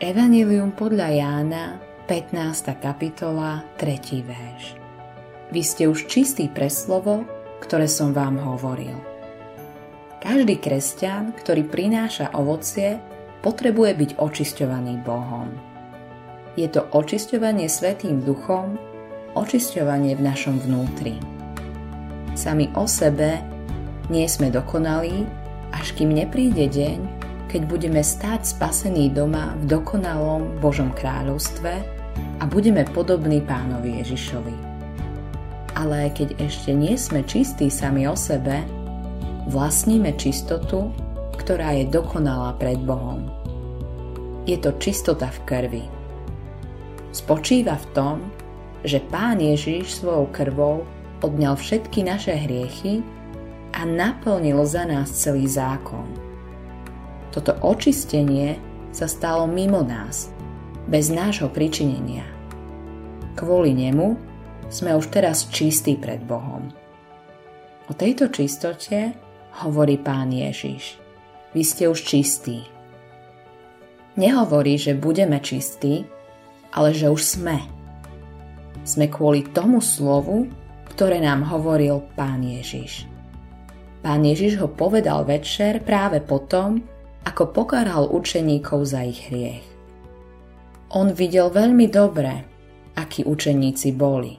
Evangelium podľa Jána, 15. kapitola, 3. verš. Vy ste už čistý pre slovo, ktoré som vám hovoril. Každý kresťan, ktorý prináša ovocie, potrebuje byť očisťovaný Bohom. Je to očisťovanie Svetým duchom, očisťovanie v našom vnútri. Sami o sebe nie sme dokonalí, až kým nepríde deň, keď budeme stáť spasení doma v dokonalom Božom kráľovstve a budeme podobní pánovi Ježišovi. Ale keď ešte nie sme čistí sami o sebe, vlastníme čistotu, ktorá je dokonalá pred Bohom. Je to čistota v krvi. Spočíva v tom, že Pán Ježiš svojou krvou odňal všetky naše hriechy a naplnil za nás celý zákon. Toto očistenie sa stalo mimo nás, bez nášho pričinenia. Kvôli nemu sme už teraz čistí pred Bohom. O tejto čistote hovorí pán Ježiš. Vy ste už čistí. Nehovorí, že budeme čistí, ale že už sme. Sme kvôli tomu slovu, ktoré nám hovoril pán Ježiš. Pán Ježiš ho povedal večer práve potom, ako pokáral učeníkov za ich hriech. On videl veľmi dobre, akí učeníci boli.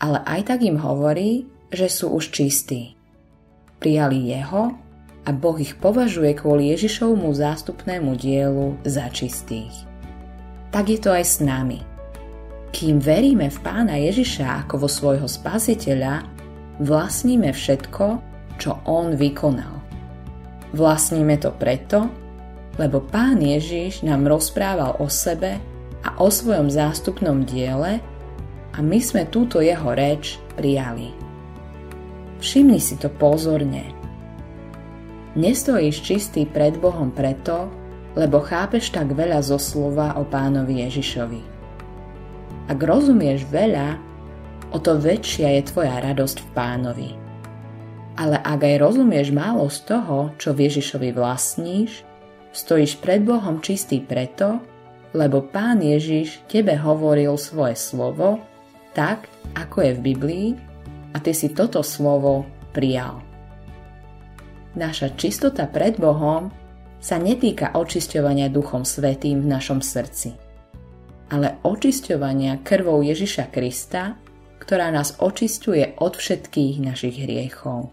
Ale aj tak im hovorí, že sú už čistí. Prijali jeho a Boh ich považuje kvôli Ježišovmu zástupnému dielu za čistých. Tak je to aj s nami. Kým veríme v Pána Ježiša ako vo svojho spasiteľa, vlastníme všetko, čo On vykonal. Vlastníme to preto, lebo Pán Ježiš nám rozprával o sebe a o svojom zástupnom diele a my sme túto jeho reč prijali. Všimni si to pozorne. Nestojíš čistý pred Bohom preto, lebo chápeš tak veľa zo slova o pánovi Ježišovi. Ak rozumieš veľa, o to väčšia je tvoja radosť v pánovi. Ale ak aj rozumieš málo z toho, čo Ježišovi vlastníš, stojíš pred Bohom čistý preto, lebo Pán Ježiš tebe hovoril svoje slovo tak, ako je v Biblii a ty si toto slovo prijal. Naša čistota pred Bohom sa netýka očisťovania Duchom Svetým v našom srdci, ale očisťovania krvou Ježiša Krista, ktorá nás očisťuje od všetkých našich hriechov.